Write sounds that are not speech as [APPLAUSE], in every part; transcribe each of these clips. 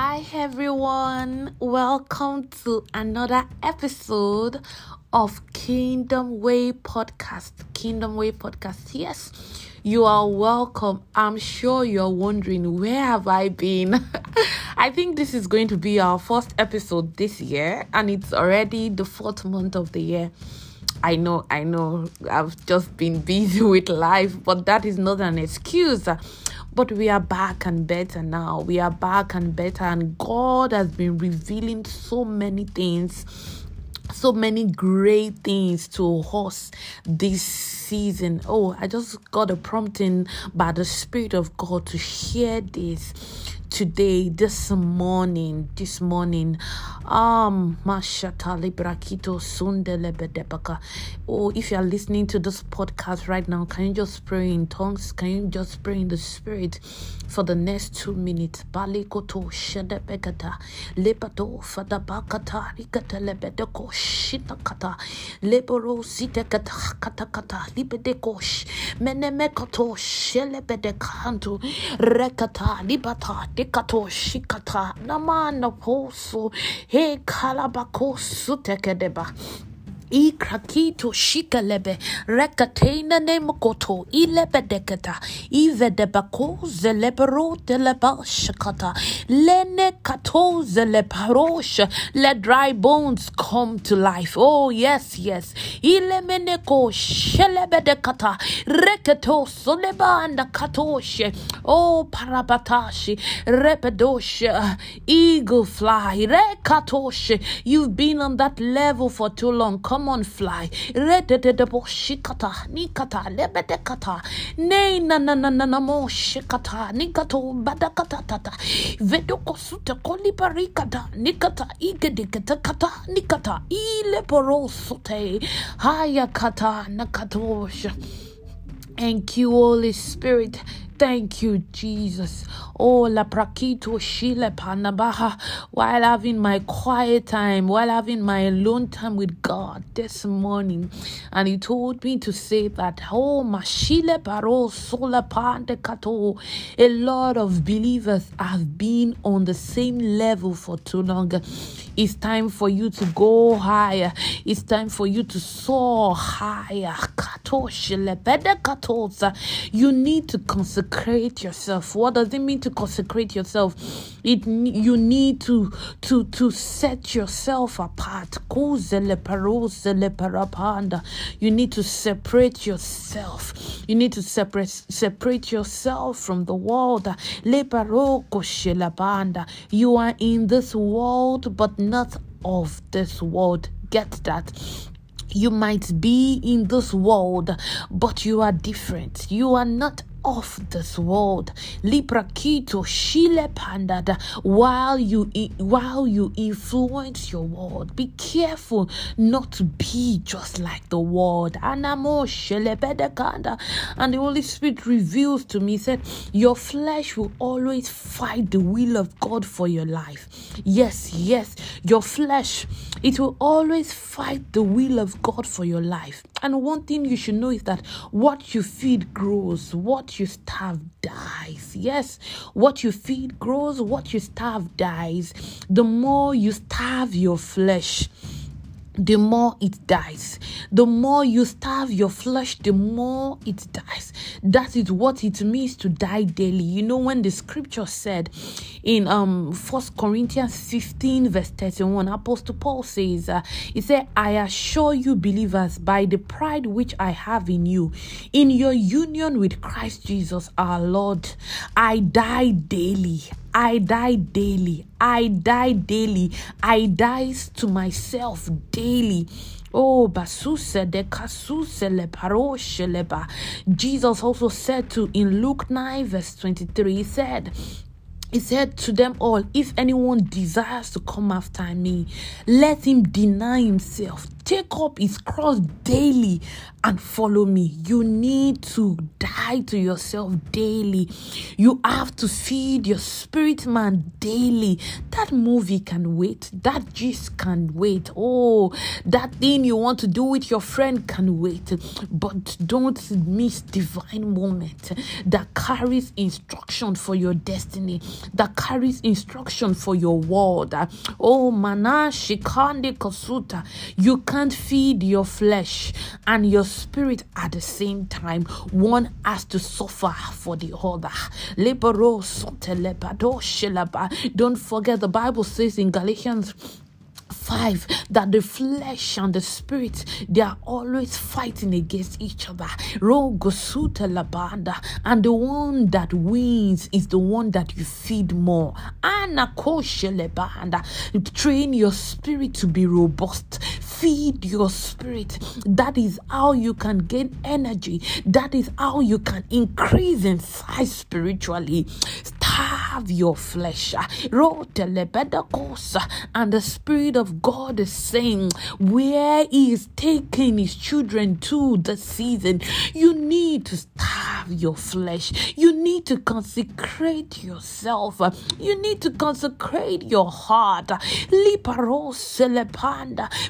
Hi, everyone. Welcome to another episode of Kingdom Way Podcast. Kingdom Way Podcast. Yes, you are welcome. I'm sure you're wondering where have I been? [LAUGHS] I think this is going to be our first episode this year, and it's already the fourth month of the year. I know, I know, I've just been [LAUGHS] busy with life, but that is not an excuse. But we are back and better now. We are back and better, and God has been revealing so many things, so many great things to us this season. Oh, I just got a prompting by the Spirit of God to share this today this morning this morning um mashatali brakito sundelebedebaka oh if you are listening to this podcast right now can you just pray in tongues? Can you just pray in the spirit for the next two minutes? Balikoto shedebekata lepato fadabakata rikatelebedeko shitakata leboro sitekata katakata libedekosh menemekoto shelebedekantu rekata libata dikato shikata namana poso he kalabako sutekedeba ikrakito shikalebe rekatena nemokoto ilebedeketa ivedebako zelebero deleba shakata lene kato zeleparosha let dry bones come to life. Oh yes yes. Ilemeneko shelebedekata reketo solebanda katoshe oh parabatashi repedosha eagle fly rekatoshe you've been on that level for too long. Come on fly. Shikata nikata lebedekata. Ne na na na na na mo shikata nikato badakata tata vedoko sute kolibarikata nikata igedekata kata nikata ile porosute haya kata nakatosha Thank you, Holy Spirit. Thank you, Jesus. Oh, la prakito shile panabaha. While having my quiet time, while having my alone time with God this morning, and He told me to say that, oh, mashile paro sola pande kato. A lot of believers have been on the same level for too long. It's time for you to go higher. It's time for you to soar higher. You need to consecrate consecrate yourself. What does it mean to consecrate yourself? It you need to to to set yourself apart. You need to separate yourself. You need to separate separate yourself from the world. You are in this world but not of this world get that you might be in this world, but you are different. You are not of this world. Librakito shile pandada while you while you influence your world. Be careful not to be just like the world. Anamo shelebedekanda. And the Holy Spirit reveals to me, said, Your flesh will always fight the will of God for your life. Yes, yes, your flesh, it will always fight the will of God for your life. And one thing you should know is that what you feed grows, what you starve dies. Yes, what you feed grows, what you starve dies. The more you starve your flesh, the more it dies. The more you starve your flesh, the more it dies. That is what it means to die daily. You know, when the scripture said in um First Corinthians 15, verse 31, Apostle Paul says, uh, He said, I assure you, believers, by the pride which I have in you, in your union with Christ Jesus our Lord, I die daily. I die daily. I die daily. I die to myself daily. Oh, basuse de kasuse le paroshe leba. Jesus also said to in Luke 9, verse 23, he said, he said to them all, If anyone desires to come after me, let him deny himself, take up his cross daily and follow me. You need to die to yourself daily. You have to feed your spirit man daily. That movie can wait. That gist can wait. Oh, that thing you want to do with your friend can wait. But don't miss divine moment that carries instruction for your destiny, that carries instruction for your world. Oh, mana shikande kosuta. You can't feed your flesh and your spirit at the same time. One has to suffer for the other. Don't forget the Bible says in Galatians 5 that the flesh and the spirit they are always fighting against each other. And the one that wins is the one that you feed more. Train your spirit to be robust. Feed your spirit. That is how you can gain energy. That is how you can increase in size spiritually have your flesh. And the Spirit of God is saying, where He is taking His children to the season, you need to starve your flesh. You need to consecrate yourself. You need to consecrate your heart.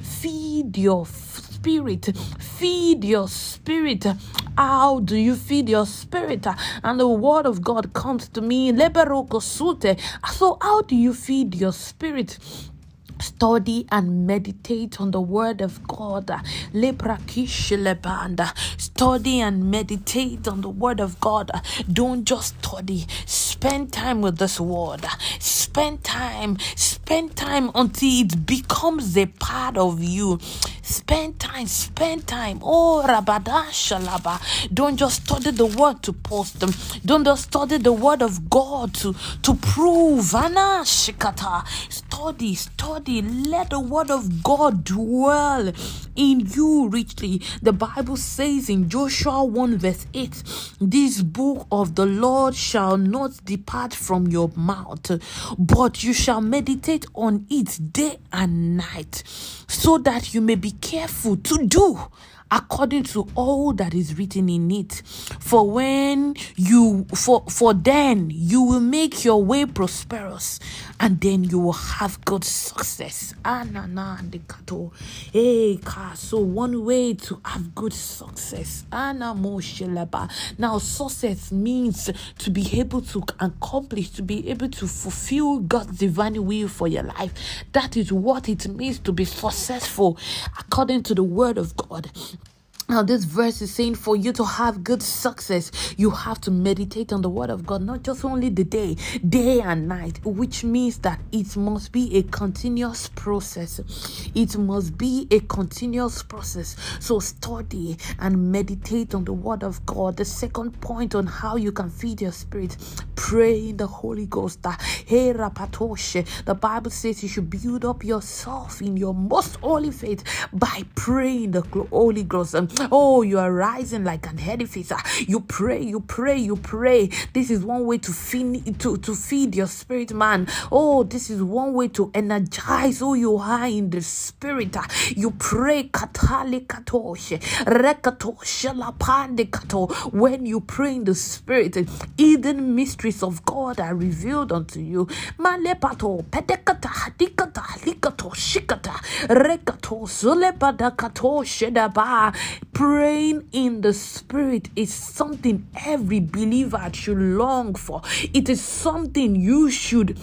Feed your spirit. Feed your spirit. How do you feed your spirit? And the word of God comes to me. So, how do you feed your spirit? study and meditate on the word of God. Study and meditate on the word of God. Don't just study. Spend time with this word. Spend time. Spend time until it becomes a part of you. Spend time, spend time. Oh, Rabada Shalaba. Don't just study the word to post them. Don't just study the word of God to, to prove. Anna Shikata. Study, study. Let the word of God dwell in you richly. The Bible says in Joshua 1 verse 8, This book of the Lord shall not depart from your mouth, but you shall meditate on it day and night, so that you may be careful to do according to all that is written in it. For when you for for then you will make your way prosperous and then you will have good success. Ah, so one way to have good success. Ah, now success means to be able to accomplish to be able to fulfill god's divine will for your life. That is what it means to be successful according to the word of god now, this verse is saying for you to have good success, you have to meditate on the word of God, not just only the day, day and night, which means that it must be a continuous process. It must be a continuous process. So, study and meditate on the word of God. The second point on how you can feed your spirit, pray in the Holy Ghost. Ah, the Bible says you should build up yourself in your most holy faith by praying the Holy Ghost. Oh, you are rising like an edifice. You pray, you pray, you pray. This is one way to feed to, to feed your spirit, man. Oh, this is one way to energize who you are in the spirit. You pray katali katoshe rekatoshe kato. When you pray in the spirit, hidden mysteries of God are revealed unto you. Malepato pedekata hadikata likato shikata shedaba Praying in the Spirit is something every believer should long for. It is something you should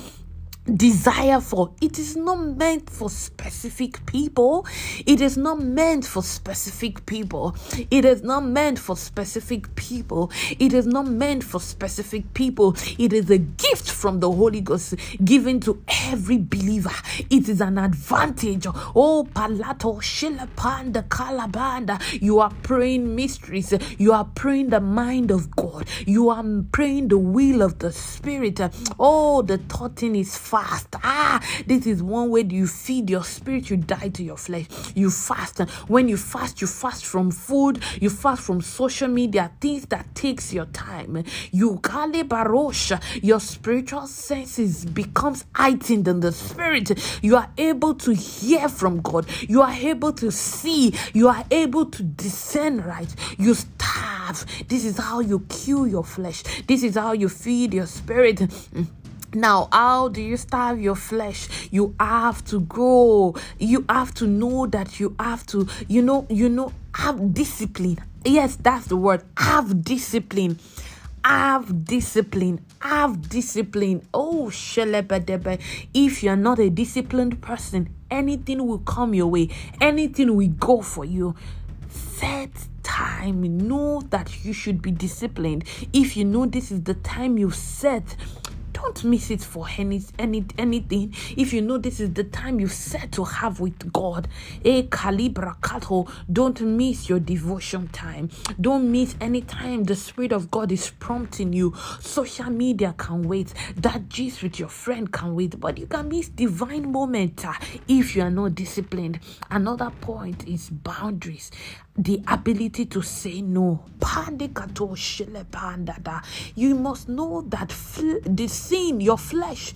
desire for. It is not meant for specific people. It is not meant for specific people. It is not meant for specific people. It is not meant for specific people. It is a gift from the Holy Ghost given to every believer. It is an advantage. Oh, palato shilapanda kalabanda. You are praying mysteries. You are praying the mind of God. You are praying the will of the Spirit. Oh, the thought in is fast. Ah, this is one way you feed your spirit, you die to your flesh. You fast. When you fast, you fast from food, you fast from social media, things that takes your time. You kale barosha, your spiritual senses becomes heightened in the spirit. You are able to hear from God. You are able to see. You are able to discern right. You starve. This is how you kill your flesh. This is how you feed your spirit. Now, how do you starve your flesh? You have to grow. You have to know that you have to, you know, you know, have discipline. Yes, that's the word. Have discipline. Have discipline. Have discipline. Oh, shelebedebe. If you're not a disciplined person, anything will come your way. Anything will go for you. Set time. Know that you should be disciplined. If you know this is the time you set don't miss it for any, any anything. If you know this is the time you set to have with God, a calibra kato, don't miss your devotion time. Don't miss any time the Spirit of God is prompting you. Social media can wait. That gist with your friend can wait, but you can miss divine moment uh, if you are not disciplined. Another point is boundaries the ability to say no. You must know that the sin, your flesh,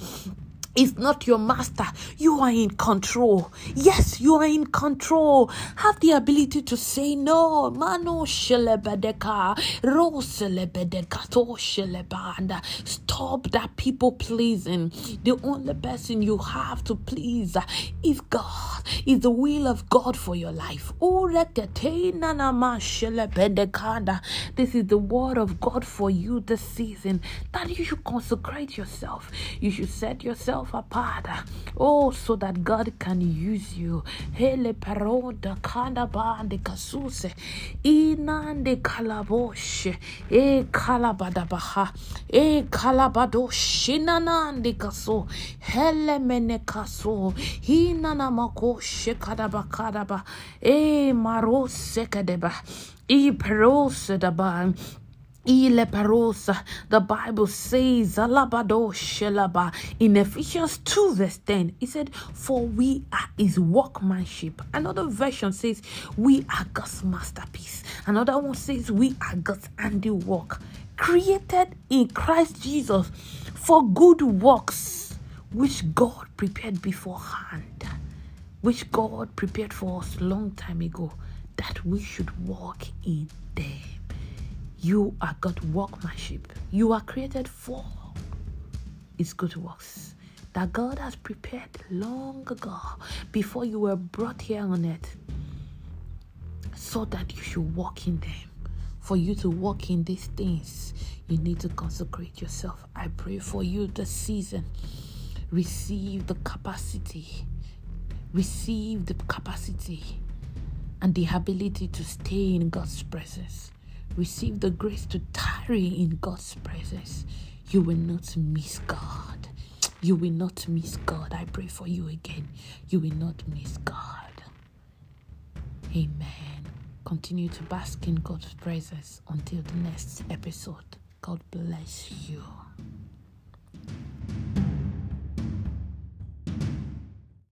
is not your master. You are in control. Yes, you are in control. Have the ability to say no. Mano shelebedeka, roselebedeka to shelebanda. Stop that people pleasing. The only person you have to please is God. Is the will of God for your life. This is the word of God for you this season. That you should consecrate yourself. You should set yourself yourself apart. Oh, so that God can use you. Hele paroda kanda bande kasuse. Inande kalaboshe. E kalabadabaha. E kalabadoshi nanande kaso. Hele mene kaso. Hinana makoshe kadabakadaba. E marose kadeba. E perose daba. The Bible says in Ephesians 2, verse 10, it said, For we are his workmanship. Another version says, We are God's masterpiece. Another one says, We are God's handiwork, created in Christ Jesus for good works, which God prepared beforehand, which God prepared for us long time ago, that we should walk in them. You are God's workmanship. You are created for His good works that God has prepared long ago before you were brought here on earth so that you should walk in them. For you to walk in these things, you need to consecrate yourself. I pray for you this season. Receive the capacity, receive the capacity and the ability to stay in God's presence receive the grace to tarry in God's presence, you will not miss God. You will not miss God. I pray for you again. You will not miss God. Amen. Continue to bask in God's presence until the next episode. God bless you.